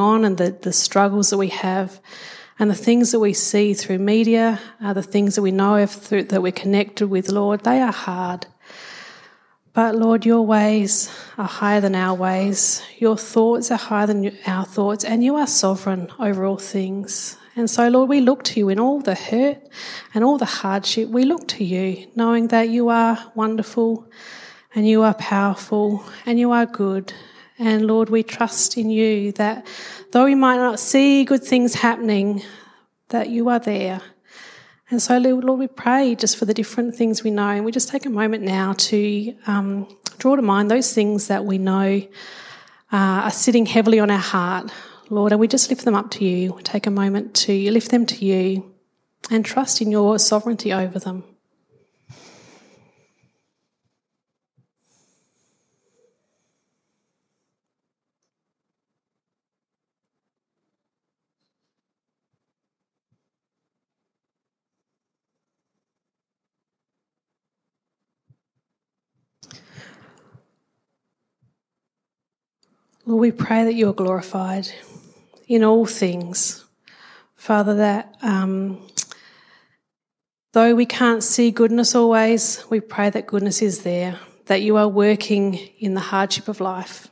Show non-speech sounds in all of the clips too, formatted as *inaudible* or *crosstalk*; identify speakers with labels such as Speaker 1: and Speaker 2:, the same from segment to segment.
Speaker 1: on and the, the struggles that we have and the things that we see through media, uh, the things that we know of through, that we're connected with, Lord, they are hard. But Lord, your ways are higher than our ways. Your thoughts are higher than our thoughts, and you are sovereign over all things. And so, Lord, we look to you in all the hurt and all the hardship. We look to you, knowing that you are wonderful and you are powerful and you are good. And Lord, we trust in you that though we might not see good things happening, that you are there. And so, Lord, we pray just for the different things we know. And we just take a moment now to um, draw to mind those things that we know uh, are sitting heavily on our heart, Lord. And we just lift them up to you. We Take a moment to lift them to you and trust in your sovereignty over them. Lord, we pray that you are glorified in all things. Father, that um, though we can't see goodness always, we pray that goodness is there, that you are working in the hardship of life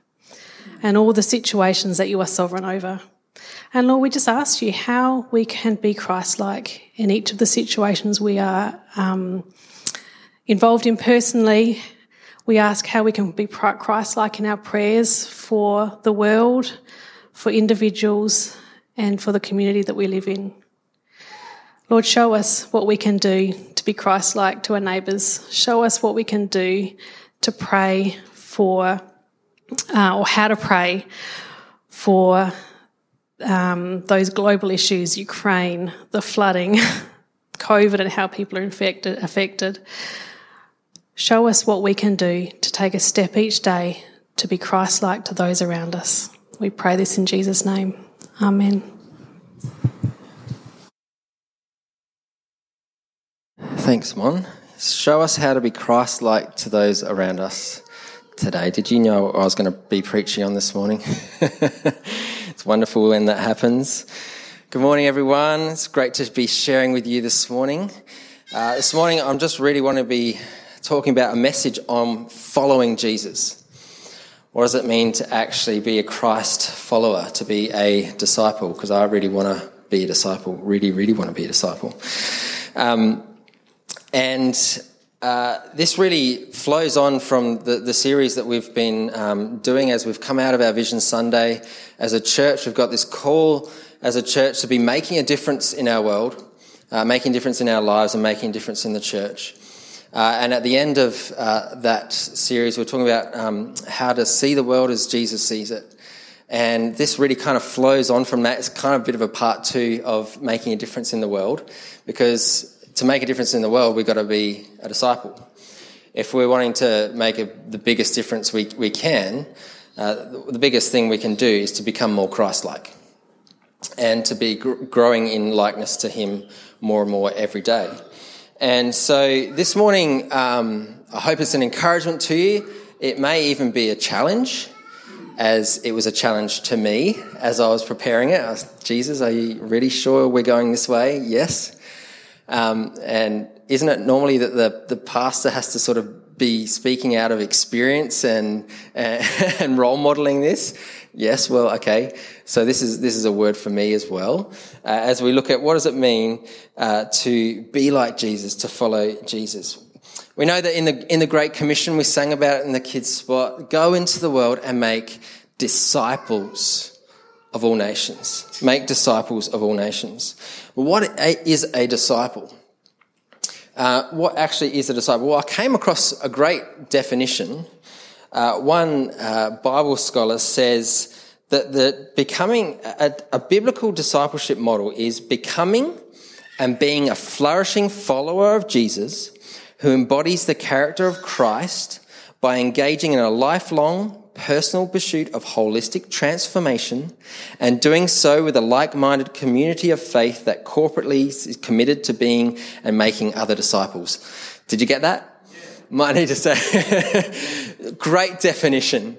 Speaker 1: and all the situations that you are sovereign over. And Lord, we just ask you how we can be Christ like in each of the situations we are um, involved in personally we ask how we can be Christ like in our prayers for the world, for individuals, and for the community that we live in. Lord, show us what we can do to be Christ like to our neighbours. Show us what we can do to pray for, uh, or how to pray for um, those global issues Ukraine, the flooding, *laughs* COVID, and how people are infected, affected. Show us what we can do to take a step each day to be Christ like to those around us. We pray this in Jesus' name. Amen.
Speaker 2: Thanks, Mon. Show us how to be Christ like to those around us today. Did you know I was going to be preaching on this morning? *laughs* it's wonderful when that happens. Good morning, everyone. It's great to be sharing with you this morning. Uh, this morning, I'm just really want to be talking about a message on following Jesus. What does it mean to actually be a Christ follower, to be a disciple? Because I really want to be a disciple, really, really want to be a disciple. Um, and uh, this really flows on from the, the series that we've been um, doing as we've come out of our Vision Sunday. As a church, we've got this call as a church to be making a difference in our world, uh, making difference in our lives, and making difference in the church. Uh, and at the end of uh, that series, we're talking about um, how to see the world as Jesus sees it. And this really kind of flows on from that. It's kind of a bit of a part two of making a difference in the world, because to make a difference in the world, we've got to be a disciple. If we're wanting to make a, the biggest difference we, we can, uh, the biggest thing we can do is to become more Christ like and to be gr- growing in likeness to Him more and more every day. And so this morning, um, I hope it's an encouragement to you. It may even be a challenge, as it was a challenge to me as I was preparing it. Was, Jesus, are you really sure we're going this way? Yes. Um, and isn't it normally that the, the pastor has to sort of be speaking out of experience and, and, *laughs* and role modeling this? Yes, well, okay. So this is this is a word for me as well. Uh, as we look at what does it mean uh, to be like Jesus, to follow Jesus. We know that in the in the Great Commission we sang about it in the kids' spot. Go into the world and make disciples of all nations. Make disciples of all nations. What is a disciple? Uh, what actually is a disciple? Well, I came across a great definition uh, one uh, Bible scholar says that the becoming a, a biblical discipleship model is becoming and being a flourishing follower of Jesus who embodies the character of Christ by engaging in a lifelong personal pursuit of holistic transformation and doing so with a like-minded community of faith that corporately is committed to being and making other disciples. Did you get that? might need to say, *laughs* great definition.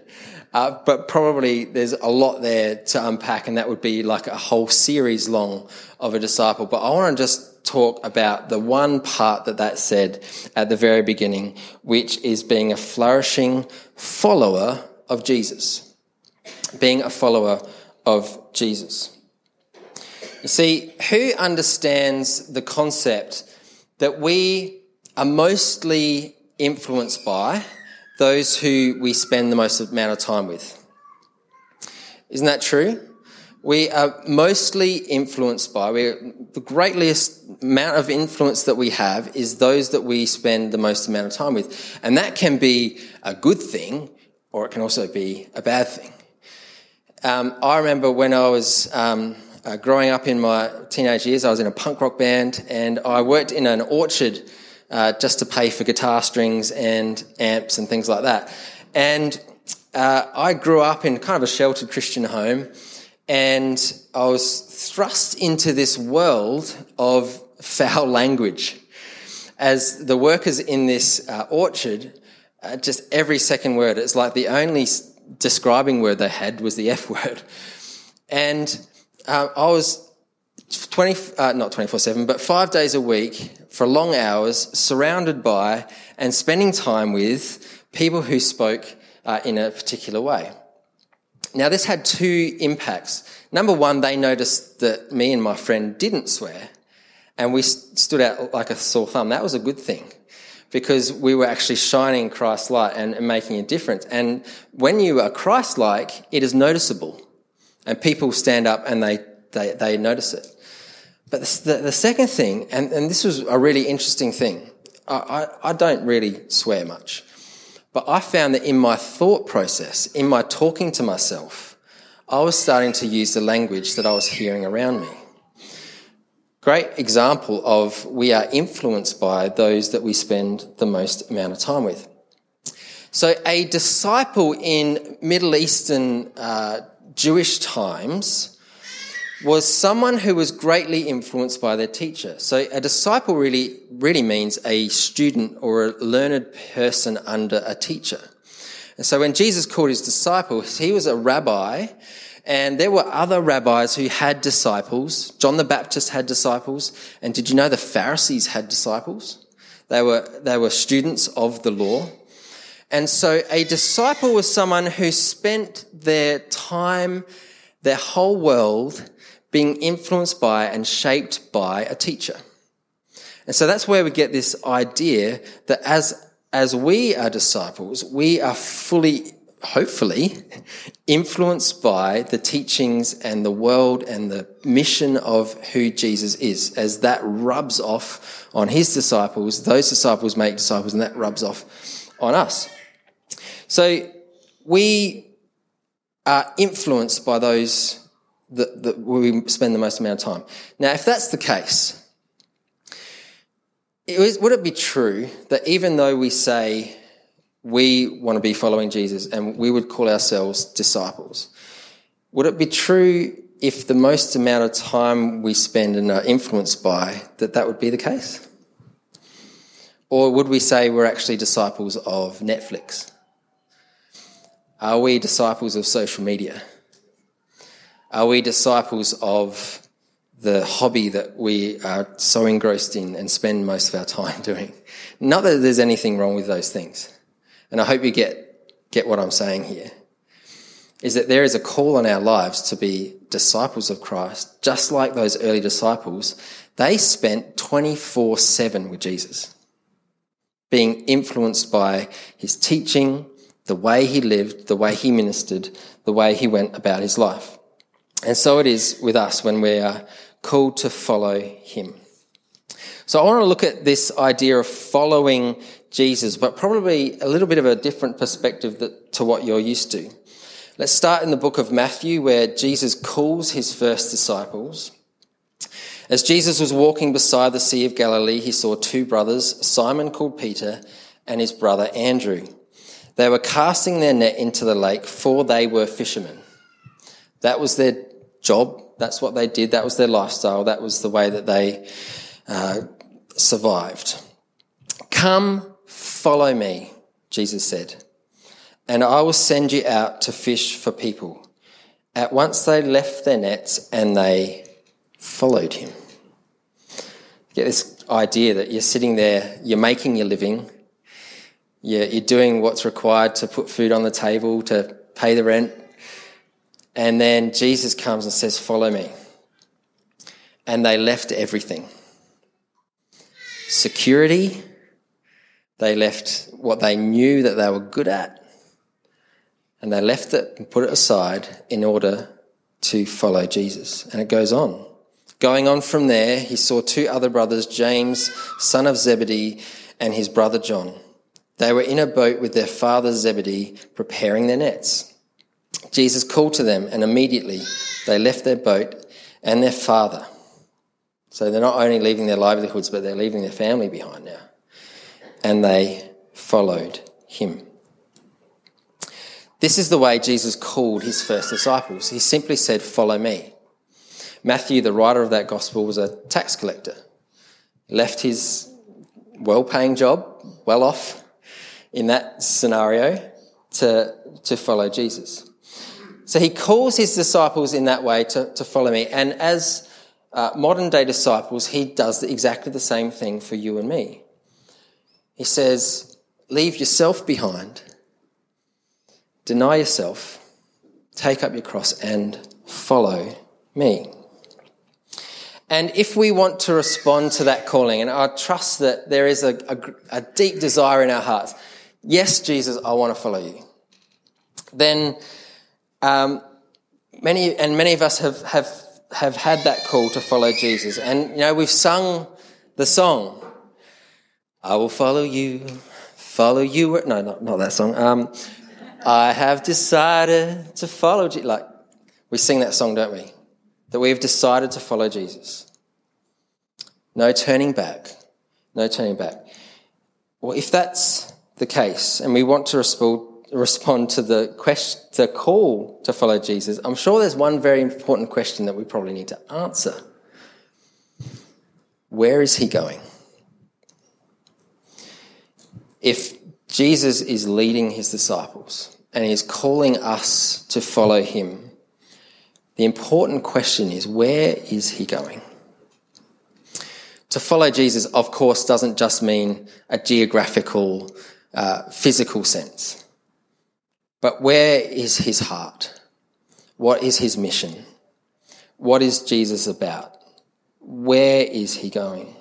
Speaker 2: Uh, but probably there's a lot there to unpack, and that would be like a whole series long of a disciple. But I want to just talk about the one part that that said at the very beginning, which is being a flourishing follower of Jesus. Being a follower of Jesus. You see, who understands the concept that we are mostly influenced by those who we spend the most amount of time with. Isn't that true? We are mostly influenced by, the greatest amount of influence that we have is those that we spend the most amount of time with. And that can be a good thing, or it can also be a bad thing. Um, I remember when I was um, uh, growing up in my teenage years, I was in a punk rock band and I worked in an orchard uh, just to pay for guitar strings and amps and things like that. And uh, I grew up in kind of a sheltered Christian home, and I was thrust into this world of *laughs* foul language. As the workers in this uh, orchard, uh, just every second word, it's like the only describing word they had was the *laughs* F word. And uh, I was 20, uh, not 24 7, but five days a week for long hours, surrounded by and spending time with people who spoke uh, in a particular way. Now, this had two impacts. Number one, they noticed that me and my friend didn't swear, and we stood out like a sore thumb. That was a good thing because we were actually shining Christ's light and, and making a difference. And when you are Christ like, it is noticeable, and people stand up and they, they, they notice it. But the, the second thing, and, and this was a really interesting thing, I, I, I don't really swear much, but I found that in my thought process, in my talking to myself, I was starting to use the language that I was hearing around me. Great example of we are influenced by those that we spend the most amount of time with. So, a disciple in Middle Eastern uh, Jewish times was someone who was greatly influenced by their teacher. So a disciple really, really means a student or a learned person under a teacher. And so when Jesus called his disciples, he was a rabbi and there were other rabbis who had disciples. John the Baptist had disciples. And did you know the Pharisees had disciples? They were, they were students of the law. And so a disciple was someone who spent their time, their whole world being influenced by and shaped by a teacher. And so that's where we get this idea that as, as we are disciples, we are fully, hopefully, *laughs* influenced by the teachings and the world and the mission of who Jesus is. As that rubs off on his disciples, those disciples make disciples, and that rubs off on us. So we are influenced by those that, we spend the most amount of time. Now, if that's the case, it was, would it be true that even though we say we want to be following Jesus and we would call ourselves disciples, would it be true if the most amount of time we spend and are influenced by that that would be the case? Or would we say we're actually disciples of Netflix? Are we disciples of social media? Are we disciples of the hobby that we are so engrossed in and spend most of our time *laughs* doing? Not that there's anything wrong with those things. And I hope you get, get what I'm saying here. Is that there is a call on our lives to be disciples of Christ, just like those early disciples. They spent 24 7 with Jesus, being influenced by his teaching, the way he lived, the way he ministered, the way he went about his life. And so it is with us when we are called to follow him. So I want to look at this idea of following Jesus, but probably a little bit of a different perspective that, to what you're used to. Let's start in the book of Matthew where Jesus calls his first disciples. As Jesus was walking beside the Sea of Galilee, he saw two brothers, Simon called Peter and his brother Andrew. They were casting their net into the lake, for they were fishermen. That was their job. That's what they did. That was their lifestyle. That was the way that they uh, survived. Come, follow me, Jesus said, and I will send you out to fish for people. At once they left their nets and they followed him. get this idea that you're sitting there, you're making your living, you're, you're doing what's required to put food on the table, to pay the rent, and then Jesus comes and says, Follow me. And they left everything security, they left what they knew that they were good at, and they left it and put it aside in order to follow Jesus. And it goes on. Going on from there, he saw two other brothers, James, son of Zebedee, and his brother John. They were in a boat with their father Zebedee, preparing their nets. Jesus called to them, and immediately they left their boat and their father. So they're not only leaving their livelihoods, but they're leaving their family behind now. And they followed him. This is the way Jesus called his first disciples. He simply said, Follow me. Matthew, the writer of that gospel, was a tax collector. Left his well paying job, well off in that scenario, to, to follow Jesus. So he calls his disciples in that way to, to follow me. And as uh, modern day disciples, he does exactly the same thing for you and me. He says, Leave yourself behind Deny yourself, take up your cross, and follow me. And if we want to respond to that calling, and I trust that there is a, a, a, deep desire in our hearts, yes, Jesus, I want to follow you, then um, many, and many of us have, have, have had that call to follow Jesus. And, you know, we've sung the song, I will follow you, follow you. No, not, not that song. Um, I have decided to follow Jesus. Like, we sing that song, don't we? That we've decided to follow Jesus. No turning back. No turning back. Well, if that's the case, and we want to respond, respond to the question, the call to follow Jesus, I'm sure there's one very important question that we probably need to answer. Where is he going? If Jesus is leading his disciples and he's calling us to follow him. The important question is where is he going? To follow Jesus, of course, doesn't just mean a geographical, uh, physical sense. But where is his heart? What is his mission? What is Jesus about? Where is he going?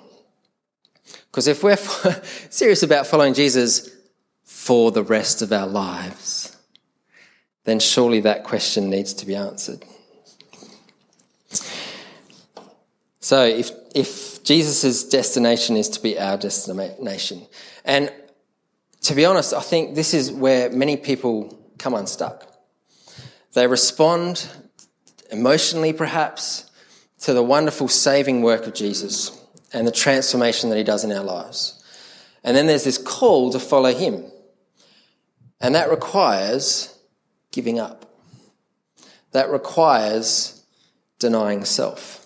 Speaker 2: Because if we're *laughs* serious about following Jesus, for the rest of our lives, then surely that question needs to be answered. So, if, if Jesus' destination is to be our destination, and to be honest, I think this is where many people come unstuck. They respond emotionally, perhaps, to the wonderful saving work of Jesus and the transformation that he does in our lives. And then there's this call to follow him. And that requires giving up. That requires denying self.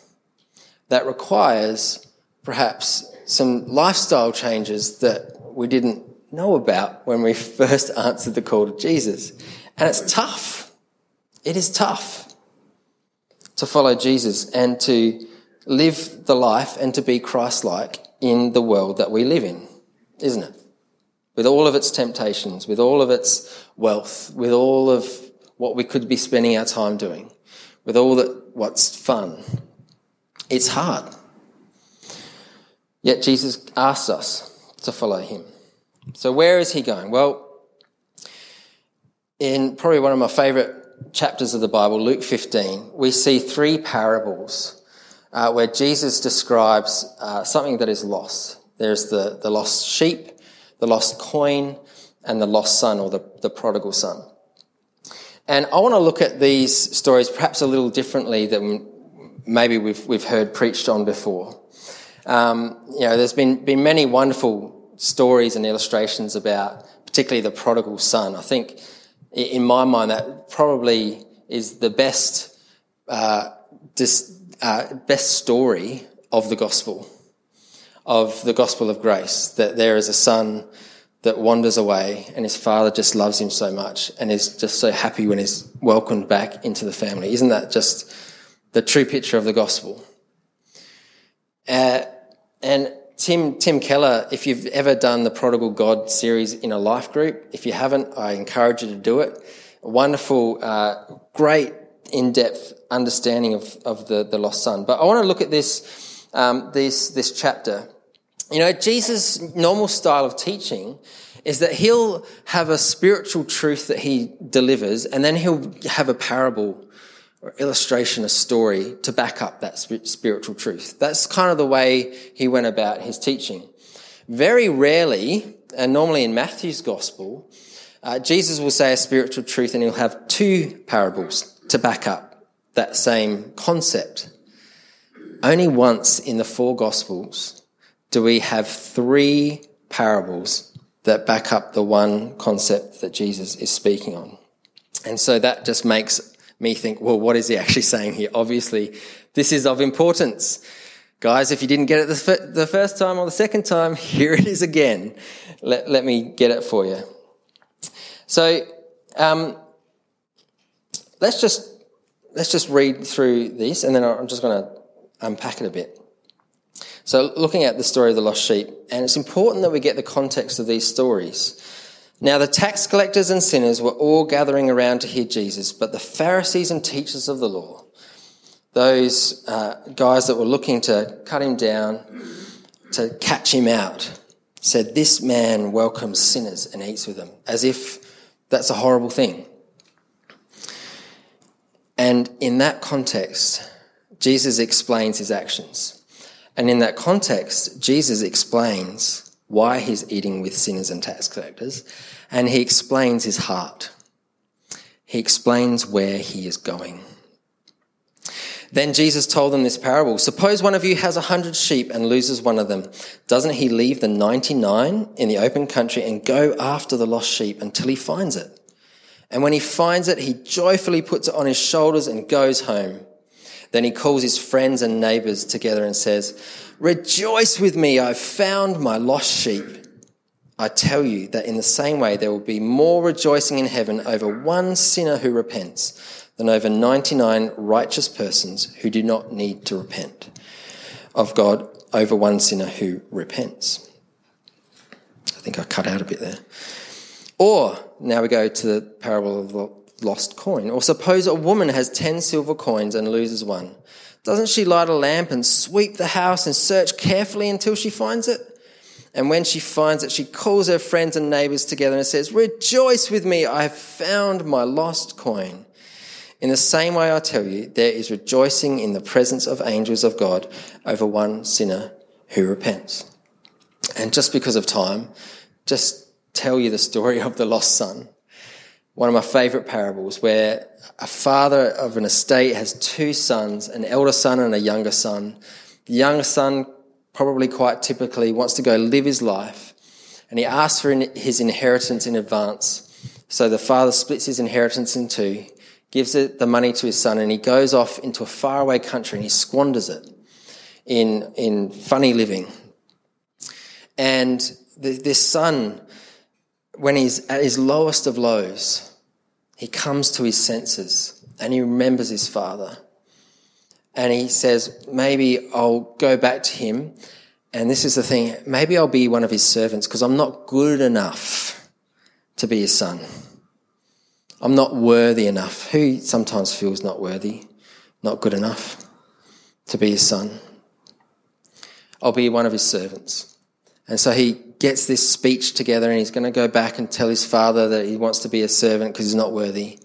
Speaker 2: That requires perhaps some lifestyle changes that we didn't know about when we first answered the call to Jesus. And it's tough. It is tough to follow Jesus and to live the life and to be Christ like in the world that we live in, isn't it? with all of its temptations, with all of its wealth, with all of what we could be spending our time doing, with all that what's fun. It's hard. Yet Jesus asks us to follow him. So where is he going? Well, in probably one of my favorite chapters of the Bible, Luke 15, we see three parables uh, where Jesus describes uh, something that is lost. There's the, the lost sheep, the lost coin, and the lost son or the, the prodigal son. And I want to look at these stories perhaps a little differently than maybe we've, we've heard preached on before. Um, you know, there's been, been many wonderful stories and illustrations about particularly the prodigal son. I think in my mind that probably is the best, uh, dis, uh, best story of the gospel of the gospel of grace, that there is a son that wanders away, and his father just loves him so much and is just so happy when he's welcomed back into the family. Isn't that just the true picture of the gospel? Uh, and Tim, Tim Keller, if you've ever done the Prodigal God series in a life group, if you haven't, I encourage you to do it. A wonderful, uh, great in-depth understanding of, of the, the lost son. But I want to look at this, um, this, this chapter. You know, Jesus' normal style of teaching is that he'll have a spiritual truth that he delivers, and then he'll have a parable or illustration, a story to back up that spiritual truth. That's kind of the way he went about his teaching. Very rarely, and normally in Matthew's gospel, uh, Jesus will say a spiritual truth and he'll have two parables to back up that same concept. Only once in the four gospels do we have three parables that back up the one concept that Jesus is speaking on. And so that just makes me think, well, what is he actually saying here? Obviously, this is of importance. Guys, if you didn't get it the first time or the second time, *laughs* here it is again. Let, let me get it for you. So, um, let's just, let's just read through this and then I'm just going to unpack it a bit. So, looking at the story of the lost sheep, and it's important that we get the context of these stories. Now, the tax collectors and sinners were all gathering around to hear Jesus, but the Pharisees and teachers of the law, those uh, guys that were looking to cut him down, to catch him out, said, This man welcomes sinners and eats with them, as if that's a horrible thing. And in that context, Jesus explains his actions. And in that context, Jesus explains why he's eating with sinners and tax collectors, and he explains his heart. He explains where he is going. Then Jesus told them this parable. Suppose one of you has a hundred sheep and loses one of them. Doesn't he leave the 99 in the open country and go after the lost sheep until he finds it? And when he finds it, he joyfully puts it on his shoulders and goes home. Then he calls his friends and neighbors together and says, Rejoice with me, I've found my lost sheep. I tell you that in the same way there will be more rejoicing in heaven over one sinner who repents than over 99 righteous persons who do not need to repent of God over one sinner who repents. I think I cut out a bit there. Or, now we go to the parable of the lost coin. Or suppose a woman has 10 silver coins and loses one. Doesn't she light a lamp and sweep the house and search carefully until she finds it? And when she finds it, she calls her friends and neighbors together and says, Rejoice with me, I have found my lost coin. In the same way, I tell you, there is rejoicing in the presence of angels of God over one sinner who repents. And just because of time, just tell you the story of the lost son. One of my favorite parables where a father of an estate has two sons, an elder son and a younger son. The younger son, probably quite typically, wants to go live his life, and he asks for his inheritance in advance. So the father splits his inheritance in two, gives it, the money to his son, and he goes off into a faraway country and he squanders it in, in funny living. And the, this son, when he's at his lowest of lows, he comes to his senses and he remembers his father. And he says, maybe I'll go back to him. And this is the thing, maybe I'll be one of his servants because I'm not good enough to be his son. I'm not worthy enough. Who sometimes feels not worthy, not good enough to be his son? I'll be one of his servants. And so he gets this speech together and he's going to go back and tell his father that he wants to be a servant because he's not worthy.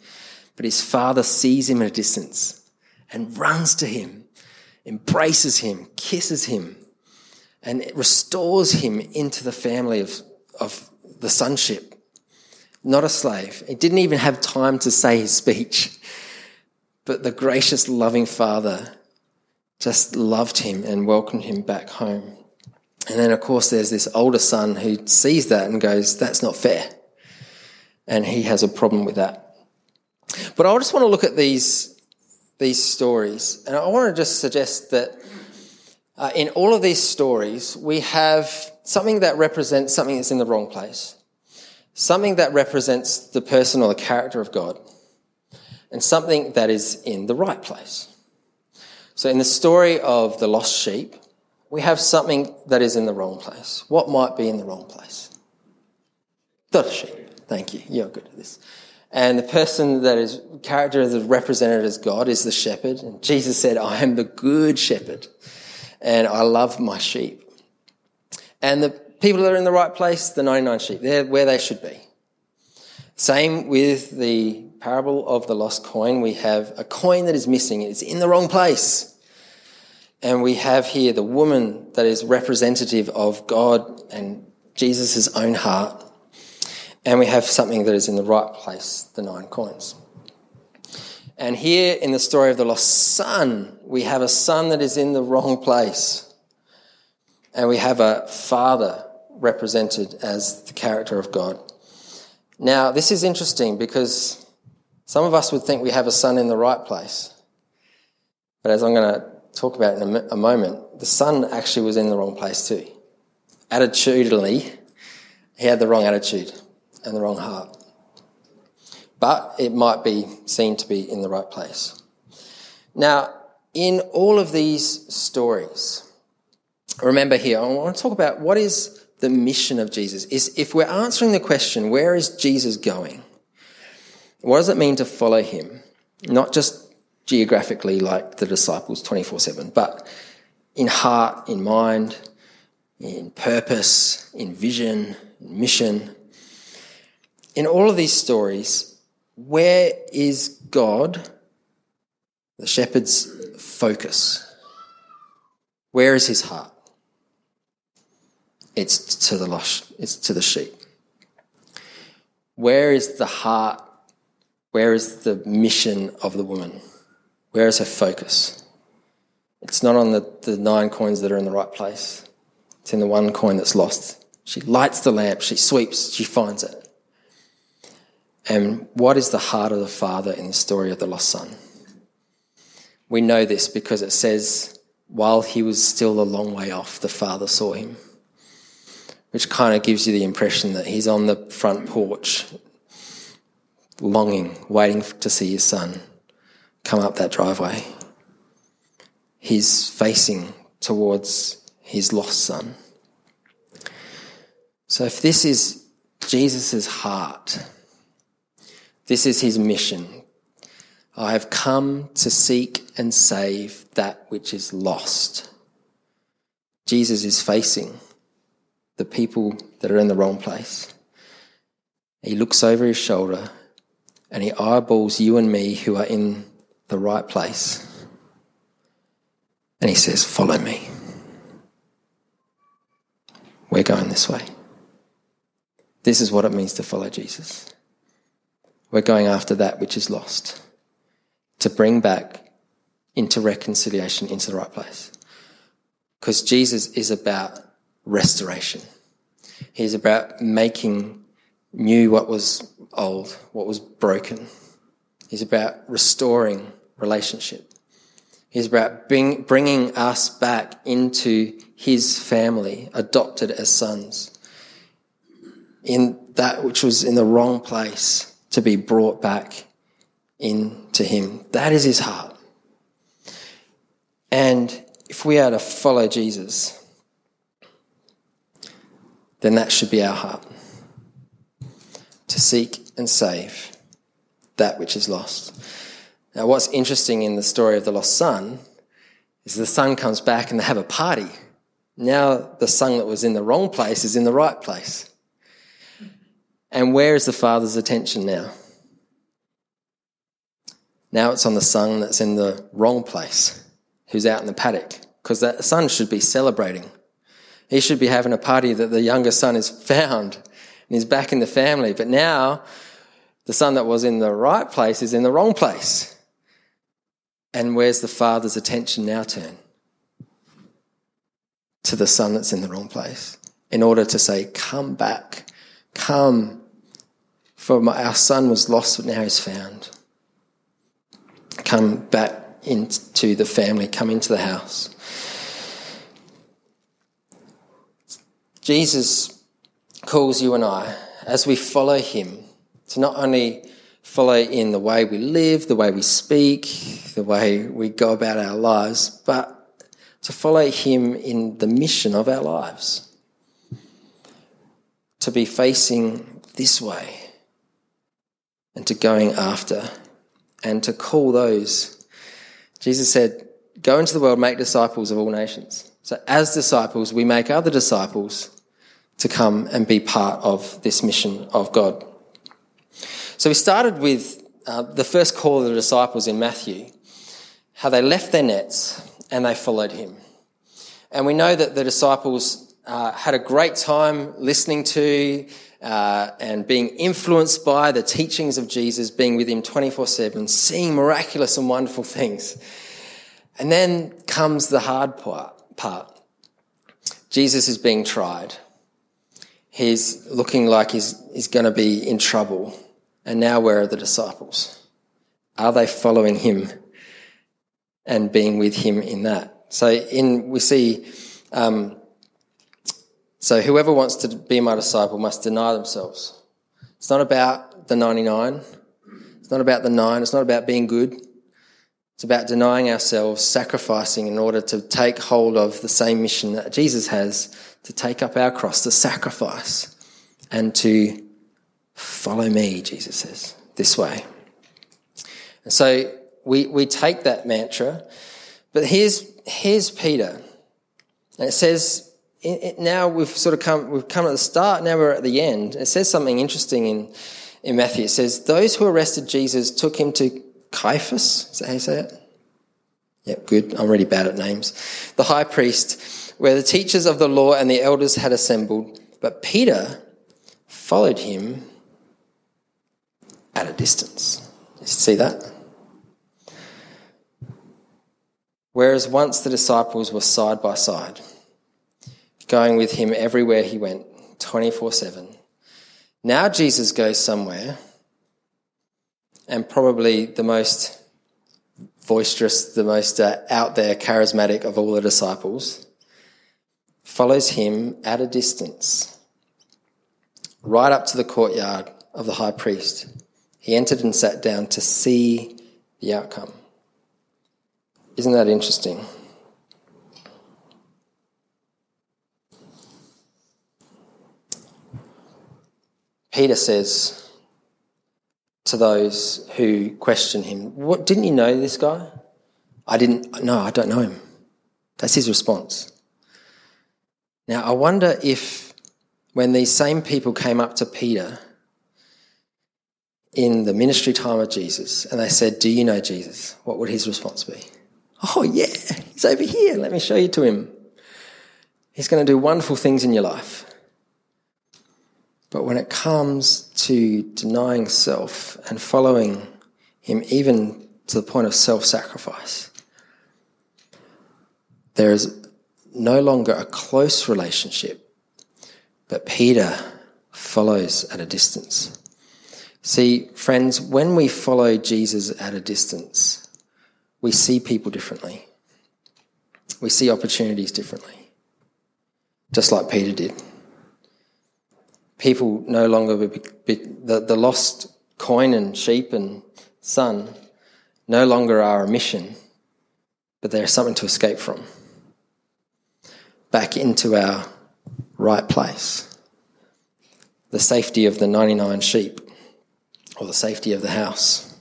Speaker 2: But his father sees him at a distance and runs to him, embraces him, kisses him, and restores him into the family of, of the sonship. Not a slave. He didn't even have time to say his speech. But the gracious, loving father just loved him and welcomed him back home. And then, of course, there's this older son who sees that and goes, That's not fair. And he has a problem with that. But I just want to look at these, these stories. And I want to just suggest that uh, in all of these stories, we have something that represents something that's in the wrong place. something that represents the person or the character of God, and something that is in the right place. So, in the story of the lost sheep, we have something that is in the wrong place. What might be in the wrong place? The sheep. Thank you. You're good at this. And the person that is character represented as God is the shepherd. And Jesus said, I am the good shepherd and I love my sheep. And the people that are in the right place, the 99 sheep, they're where they should be. Same with the parable of the lost coin. We have a coin that is missing. It's in the wrong place. And we have here the woman that is representative of God and Jesus' own heart. And we have something that is in the right place, the nine coins. And here in the story of the lost son, we have a son that is in the wrong place. And we have a father represented as the character of God. Now, this is interesting because some of us would think we have a son in the right place. But as I'm going to talk about in a, moment, the son actually was in the wrong place too. Attitudinally, he had the wrong attitude and the wrong heart. But it might be seen to be in the right place. Now, in all of these stories, remember here, I want to talk about what is the mission of Jesus. Is if we're answering the question, where is Jesus going? What does it mean to follow him? Not just geographically like the disciples 24 7, but in heart, in mind, in purpose, in vision, in mission in all of these stories, where is God, the shepherd's focus? Where is his heart? It's to the lost, it's to the sheep. Where is the heart? Where is the mission of the woman? Where is her focus? It's not on the, the nine coins that are in the right place. It's in the one coin that's lost. She lights the lamp, she sweeps, she finds it. And what is the heart of the Father in the story of the lost son? We know this because it says, while he was still a long way off, the Father saw him, which kind of gives you the impression that he's on the front porch, longing, waiting to see his son come up that driveway. He's facing towards his lost son. So if this is Jesus' heart, this is his mission. I have come to seek and save that which is lost. Jesus is facing the people that are in the wrong place. He looks over his shoulder and he eyeballs you and me who are in the right place. And he says, Follow me. We're going this way. This is what it means to follow Jesus. We're going after that which is lost to bring back into reconciliation into the right place. Because Jesus is about restoration. He's about making new what was old, what was broken. He's about restoring relationship. He's about bring, bringing us back into his family, adopted as sons, in that which was in the wrong place to be brought back into Him. That is His heart. And if we are to follow Jesus, then that should be our heart to seek and save that which is lost. Now, what's interesting in the story of the lost son is the son comes back and they have a party. Now, the son that was in the wrong place is in the right place. And where is the father's attention now? Now it's on the son that's in the wrong place, who's out in the paddock, because that son should be celebrating. He should be having a party that the younger son is *laughs* found and he's back in the family. But now the son that was in the right place is in the wrong place. And where's the father's attention now turn? To the son that's in the wrong place in order to say, Come back, come for my, our son was lost, but now he's found. Come back into the family, come into the house. Jesus calls you and I as we follow him, to not only follow in the way we live, the way we speak, the way we go about our lives, but to follow him in the mission of our lives. To be facing this way and to going after and to call those. Jesus said, Go into the world, make disciples of all nations. So, as disciples, we make other disciples to come and be part of this mission of God. So, we started with uh, the first call of the disciples in Matthew, how they left their nets and they followed him. And we know that the disciples uh, had a great time listening to uh, and being influenced by the teachings of Jesus, being with him 24 7, seeing miraculous and wonderful things. And then comes the hard part. Jesus is being tried. He's looking like he's, he's going to be in trouble. And now, where are the disciples? Are they following him and being with him in that? So, in we see um, so whoever wants to be my disciple must deny themselves. It's not about the 99. It's not about the nine. It's not about being good. It's about denying ourselves, sacrificing in order to take hold of the same mission that Jesus has to take up our cross, to sacrifice and to follow me, Jesus says, this way. And so we, we take that mantra, but here's, here's Peter. And it says, it, now we've sort of come, we've come at the start, now we're at the end. It says something interesting in, in Matthew. It says, Those who arrested Jesus took him to Caiaphas. Is that how you say it? Yep, good. I'm really bad at names. The high priest, where the teachers of the law and the elders had assembled. But Peter followed him at a distance. You see that? Whereas once the disciples were side by side going with him everywhere he went, 24 7. Now Jesus goes somewhere, and probably the most boisterous, the most uh, out there, charismatic of all the disciples, follows him at a distance, right up to the courtyard of the high priest. He entered and sat down to see the outcome. Isn't that interesting? Peter says to those who question him, What didn't you know this guy? I didn't no, I don't know him. That's his response. Now I wonder if when these same people came up to Peter in the ministry time of Jesus and they said, Do you know Jesus? What would his response be? Oh, yeah, he's over here. Let me show you to him. He's going to do wonderful things in your life. But when it comes to denying self and following Him, even to the point of self sacrifice, there is no longer a close relationship, but Peter follows at a distance. See, friends, when we follow Jesus at a distance, we see people differently. We see opportunities differently, just like Peter did people no longer be, be, the, the lost coin and sheep and son no longer are a mission, but they're something to escape from. Back into our right place. The safety of the 99 sheep, or the safety of the house.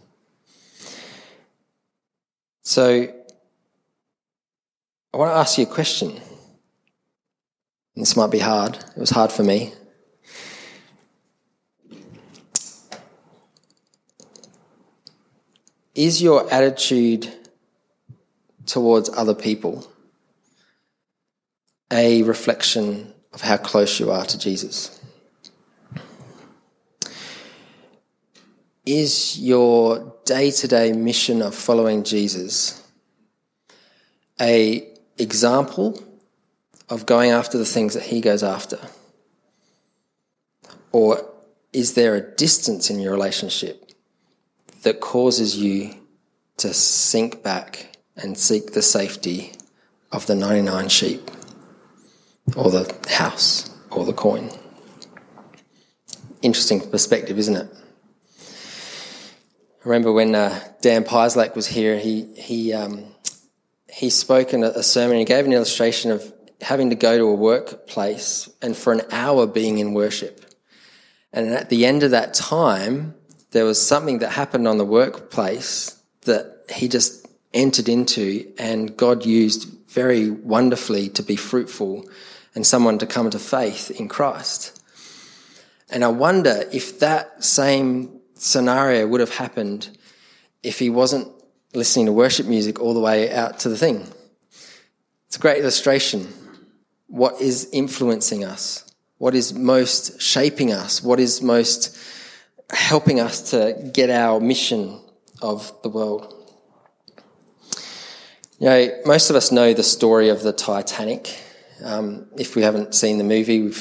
Speaker 2: So, I want to ask you a question. This might be hard. It was hard for me. is your attitude towards other people a reflection of how close you are to Jesus? Is your day to day mission of following Jesus a example of going after the things that he goes after? Or is there a distance in your relationship that causes you to sink back and seek the safety of the 99 sheep or the house or the coin. interesting perspective, isn't it? I remember when uh, Dan Pieslake was here, he, he, um, he spoke in a sermon, he gave an illustration of having to go to a workplace and for an hour being in worship. And at the end of that time, there was something that happened on the workplace that he just entered into, and God used very wonderfully to be fruitful and someone to come to faith in Christ. And I wonder if that same scenario would have happened if he wasn't listening to worship music all the way out to the thing. It's a great illustration. What is influencing us? What is most shaping us? What is most helping us to get our mission of the world? You know, most of us know the story of the Titanic. Um, if we haven't seen the movie,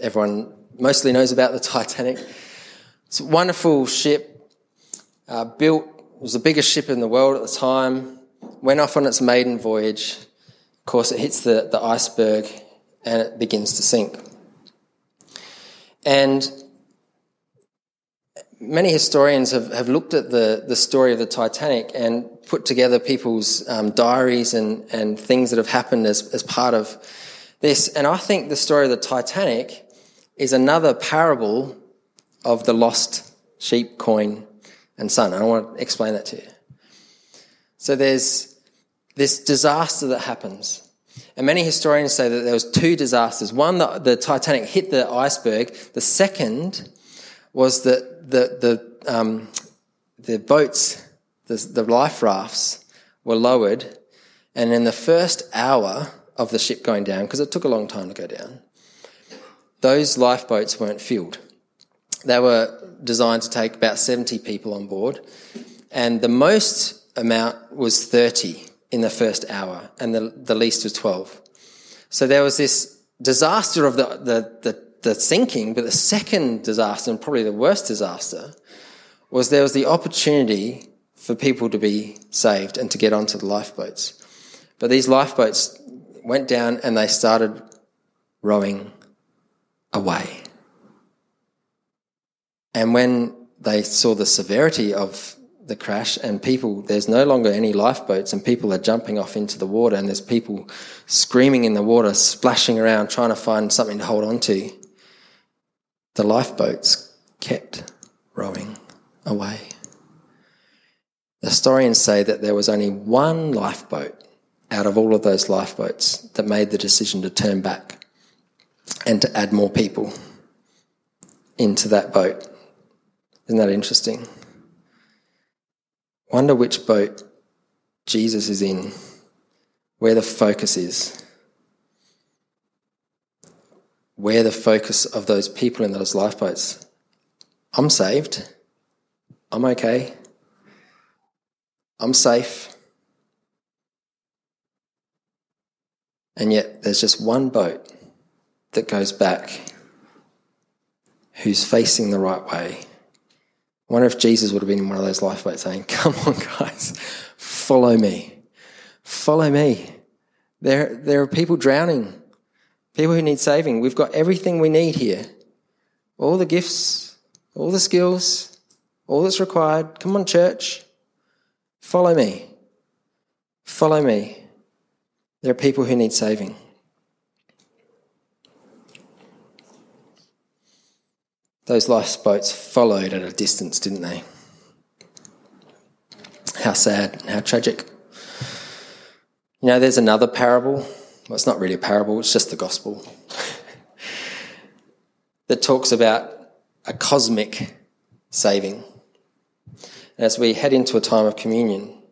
Speaker 2: everyone mostly knows about the Titanic. It's a wonderful ship, uh, built, was the biggest ship in the world at the time, went off on its maiden voyage. Of course, it hits the, the iceberg and it begins to sink. And many historians have, have looked at the, the story of the Titanic and put together people's um, diaries and, and things that have happened as, as part of this. And I think the story of the Titanic is another parable of the lost sheep, coin, and son. I want to explain that to you. So there's this disaster that happens. And many historians say that there was two disasters. One, the, the Titanic hit the iceberg. The second was that the, the, um, the boats, the, the life rafts, were lowered. And in the first hour of the ship going down, because it took a long time to go down, those lifeboats weren't filled. They were designed to take about 70 people on board, and the most amount was 30 in the first hour, and the, the least was 12. So there was this disaster of the, the, the, the sinking, but the second disaster, and probably the worst disaster, was there was the opportunity for people to be saved and to get onto the lifeboats. But these lifeboats went down and they started rowing away. And when they saw the severity of the crash and people, there's no longer any lifeboats and people are jumping off into the water and there's people screaming in the water, splashing around, trying to find something to hold on to. The lifeboats kept rowing away. Historians say that there was only one lifeboat out of all of those lifeboats that made the decision to turn back and to add more people into that boat. Isn't that interesting? Wonder which boat Jesus is in, where the focus is, where the focus of those people in those lifeboats. I'm saved. I'm okay. I'm safe. And yet, there's just one boat that goes back who's facing the right way. I wonder if Jesus would have been in one of those lifeboats saying, *laughs* Come on, guys, follow me. Follow me. There, there are people drowning, people who need saving. We've got everything we need here all the gifts, all the skills, all that's required. Come on, church. Follow me. Follow me. There are people who need saving. Those lifeboats followed at a distance, didn't they? How sad, how tragic. You know, there's another parable. Well, it's not really a parable, it's just the gospel. *laughs* that talks about a cosmic saving. as we head into a time of communion,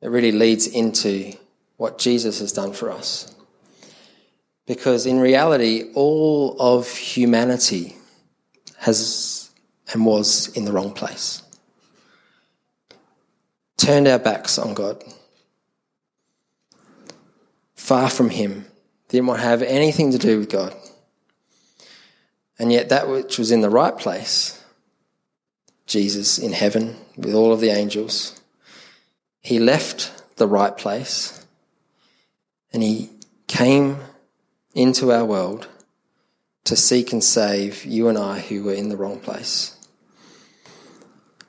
Speaker 2: it really leads into what Jesus has done for us. Because in reality, all of humanity has and was in the wrong place. Turned our backs on God. Far from Him. Didn't want to have anything to do with God. And yet, that which was in the right place, Jesus in heaven with all of the angels, He left the right place and he came into our world to seek and save you and I who were in the wrong place,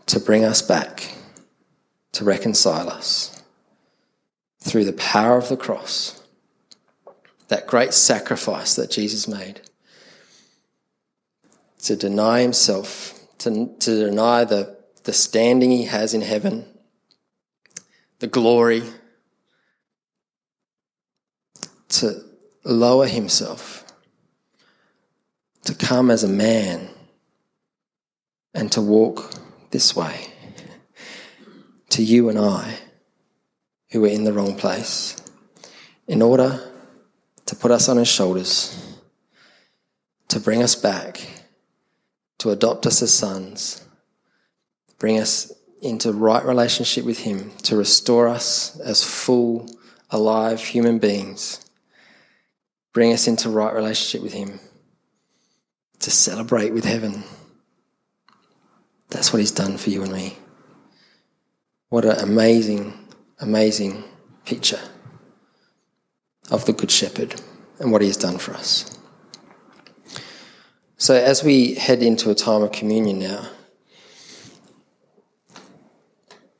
Speaker 2: to bring us back, to reconcile us through the power of the cross, that great sacrifice that Jesus made, to deny himself, to, to deny the, the standing he has in heaven, the glory, to lower himself, come as a man, and to walk this way to you and I who were in the wrong place in order to put us on his shoulders, to bring us back, to adopt us as sons, bring us into right relationship with him, to restore us as full, alive human beings, bring us into right relationship with him, to celebrate with heaven. That's what he's done for you and me. What an amazing, amazing picture of the Good Shepherd and what he has done for us. So, as we head into a time of communion now,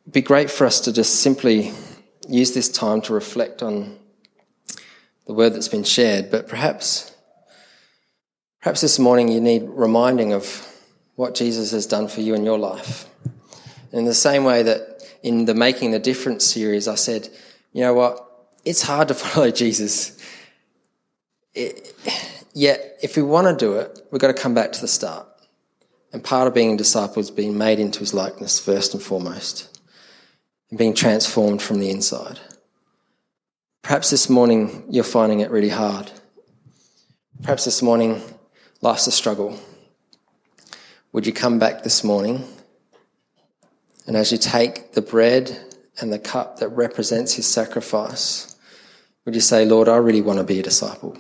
Speaker 2: it'd be great for us to just simply use this time to reflect on the word that's been shared, but perhaps, perhaps this morning you need reminding of what Jesus has done for you in your life. In the same way that in the Making the Difference series, I said, you know what? It's hard to *laughs* follow Jesus. It, yet, if we want to do it, we've got to come back to the start. And part of being a disciple is being made into his likeness first and foremost, and being transformed from the inside. Perhaps this morning you're finding it really hard. Perhaps this morning life's a struggle. Would you come back this morning and as you take the bread and the cup that represents his sacrifice, would you say, Lord, I really want to be a disciple?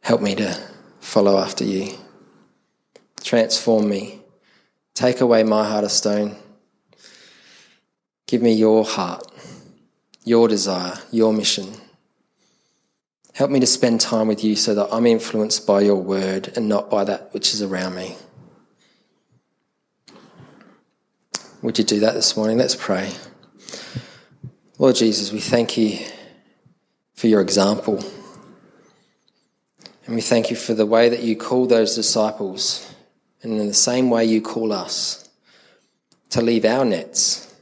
Speaker 2: Help me to follow after you. Transform me. Take away my heart of stone. Give me your heart, your desire, your mission. Help me to spend time with you so that I'm influenced by your word and not by that which is around me. Would you do that this morning? Let's pray. Lord Jesus, we thank you for your example. And we thank you for the way that you call those disciples, and in the same way you call us to leave our nets,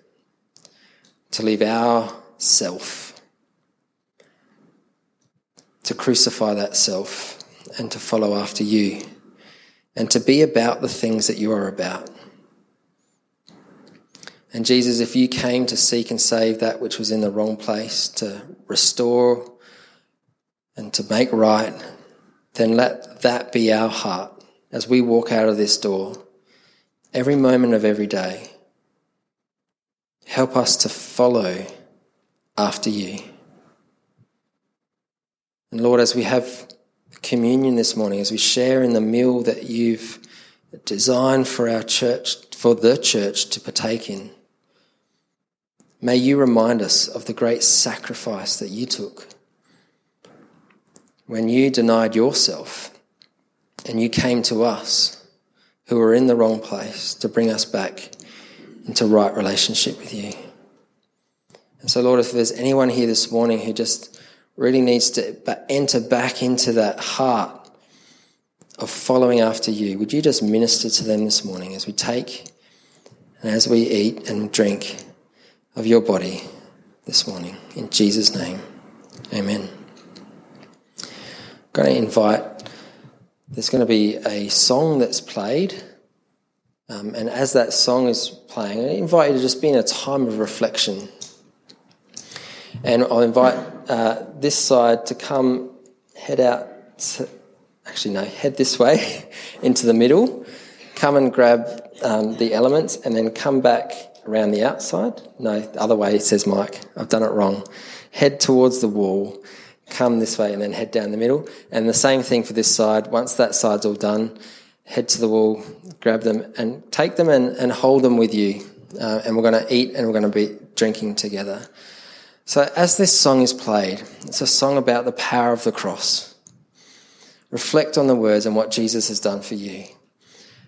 Speaker 2: to leave our self, to crucify that self, and to follow after you, and to be about the things that you are about. And Jesus, if you came to seek and save that which was in the wrong place, to restore and to make right, then let that be our heart as we walk out of this door every moment of every day. Help us to follow after you. And Lord, as we have communion this morning, as we share in the meal that you've designed for our church, for the church to partake in, May you remind us of the great sacrifice that you took when you denied yourself and you came to us who were in the wrong place to bring us back into right relationship with you. And so, Lord, if there's anyone here this morning who just really needs to enter back into that heart of following after you, would you just minister to them this morning as we take and as we eat and drink? of your body this morning. In Jesus' name, amen. I'm going to invite, there's going to be a song that's played. Um, and as that song is playing, I invite you to just be in a time of reflection. And I'll invite uh, this side to come head out, to, actually, no, head this way *laughs* into the middle. Come and grab um, the elements and then come back around the outside. No, the other way, says Mike. I've done it wrong. Head towards the wall, come this way, and then head down the middle. And the same thing for this side. Once that side's all done, head to the wall, grab them, and take them and, and hold them with you. Uh, and we're going to eat and we're going to be drinking together. So, as this song is played, it's a song about the power of the cross. reflect on the words and what Jesus has done for you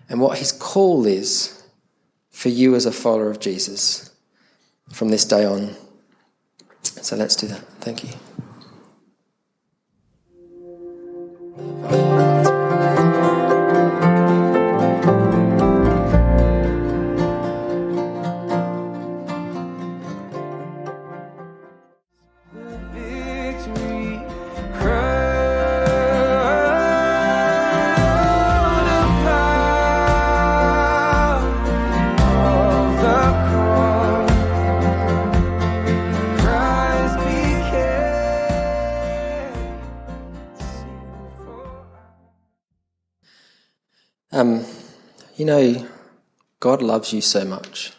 Speaker 2: and what his call is for you as a follower of Jesus from this day on. So let's do that. Thank you. Know, God loves you so much.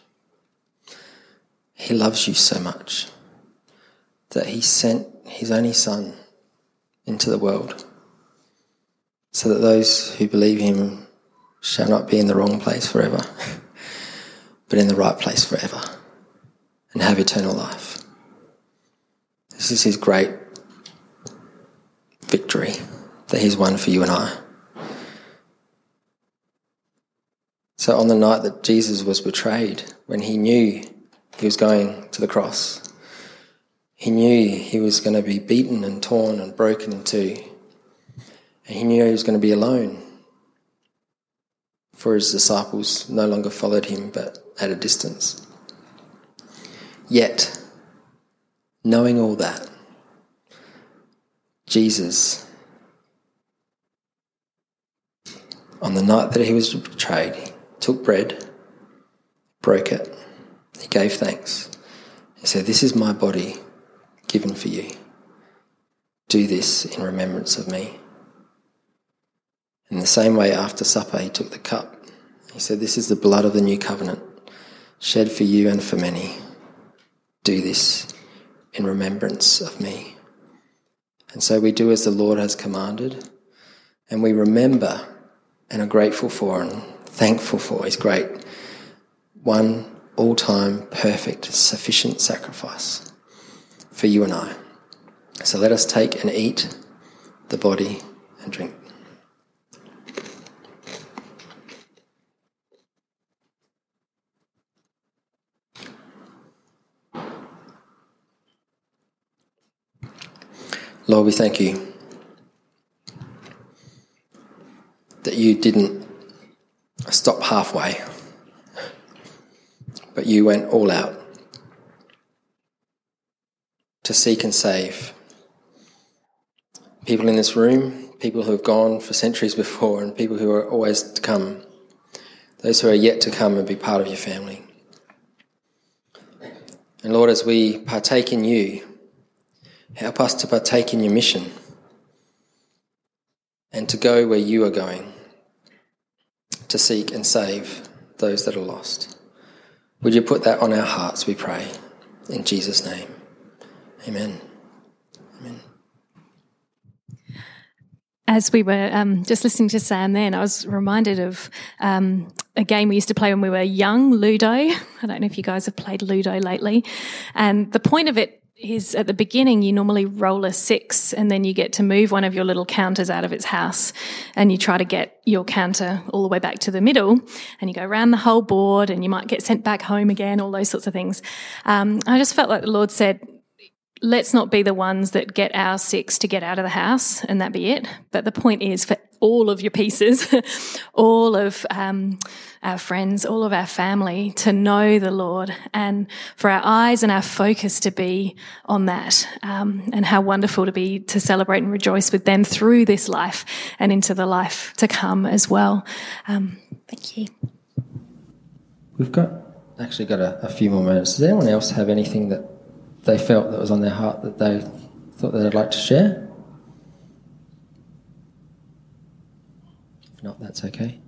Speaker 2: He loves you so much that He sent His only Son into the world so that those who believe Him shall not be in the wrong place forever, *laughs* but in the right place forever and have eternal life. This is His great victory that He's won for you and I. So, on the night that Jesus was betrayed, when he knew he was going to the cross, he knew he was going to be beaten and torn and broken in two. And he knew he was going to be alone. For his disciples no longer followed him, but at a distance. Yet, knowing all that, Jesus, on the night that he was betrayed, took bread, broke it, he gave thanks. He said, This is my body given for you. Do this in remembrance of me. In the same way, after supper, he took the cup. He said, This is the blood of the new covenant, shed for you and for many. Do this in remembrance of me. And so we do as the Lord has commanded, and we remember and are grateful for and thankful for is great, one all time, perfect, sufficient sacrifice for you and I. So let us take and eat the body and drink. Lord, we thank you that you didn't stop halfway, but you went all out to seek and save people in this room, people who have gone for centuries before, and people who are always to come, those who are yet to come and be part of your family. And Lord, as we partake in you, help us to partake in your mission and to go where you are going to seek and save those that are lost. Would you put that on our hearts, we pray, in Jesus' name. Amen. Amen.
Speaker 3: As we were um, just listening to Sam then, I was reminded of um, a game we used to play when we were young, Ludo. *laughs* I don't know if you guys have played Ludo lately. And the point of it is at the beginning you normally roll a six and then you get to move one of your little counters out of its house and you try to get your counter all the way back to the middle and you go around the whole board and you might get sent back home again all those sorts of things um, i just felt like the lord said let's not be the ones that get our six to get out of the house and that be it. But the point is for all of your pieces, *laughs* all of um, our friends, all of our family to know the Lord and for our eyes and our focus to be on that. Um, and how wonderful to be to celebrate and rejoice with them through this life and into the life to come as well. Um, thank you.
Speaker 2: We've got actually got a, a few more minutes. Does anyone else have anything that they felt that was on their heart that they thought they'd like to share? If not, that's okay.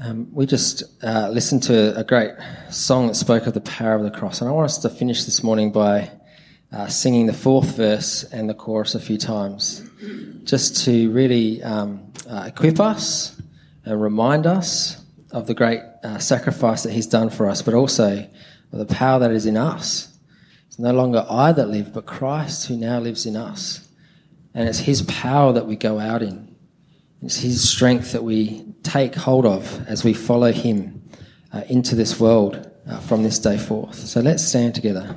Speaker 2: Um, we just uh, listened to a great song that spoke of the power of the cross, and I want us to finish this morning by uh, singing the fourth verse and the chorus a few times, just to really um, uh, equip us and remind us of the great uh, sacrifice that He's done for us, but also of the power that is in us. It's no longer I that live, but Christ who now lives in us And it's His power that we go out in. It's His strength that we take hold of as we follow Him uh, into this world uh, from this day forth. So let's stand together.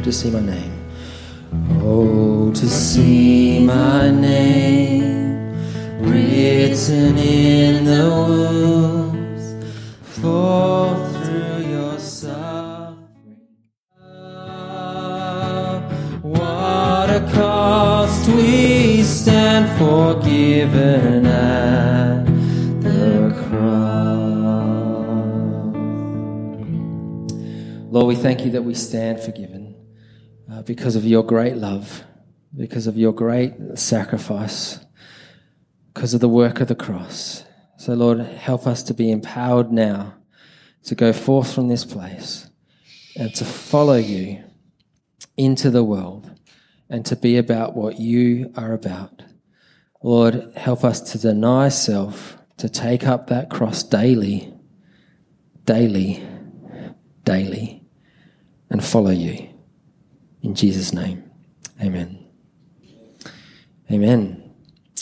Speaker 2: Oh to see my name. Oh, to see my name written in the wombs, for through your suffering. What a cost we stand forgiven at the cross. Lord, we thank you that we stand forgiven uh, because of your great love, because of your great sacrifice, because of the work of the cross. So, Lord, help us to be empowered now to go forth from this place and to follow you into the world and to be about what you are about. Lord, help us to deny self, to take up that cross daily, daily, daily, and follow you. In Jesus' name, amen. Amen.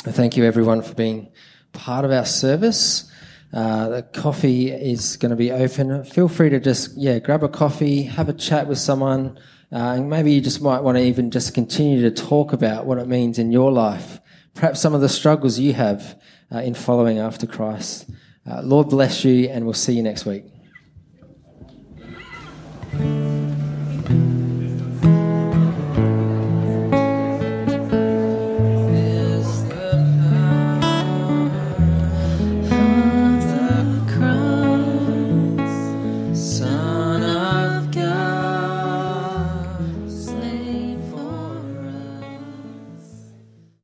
Speaker 2: Thank you, everyone, for being part of our service. Uh, the coffee is going to be open. Feel free to just yeah grab a coffee, have a chat with someone, uh, and maybe you just might want to even just continue to talk about what it means in your life. Perhaps some of the struggles you have uh, in following after Christ. Uh, Lord bless you, and we'll see you next week.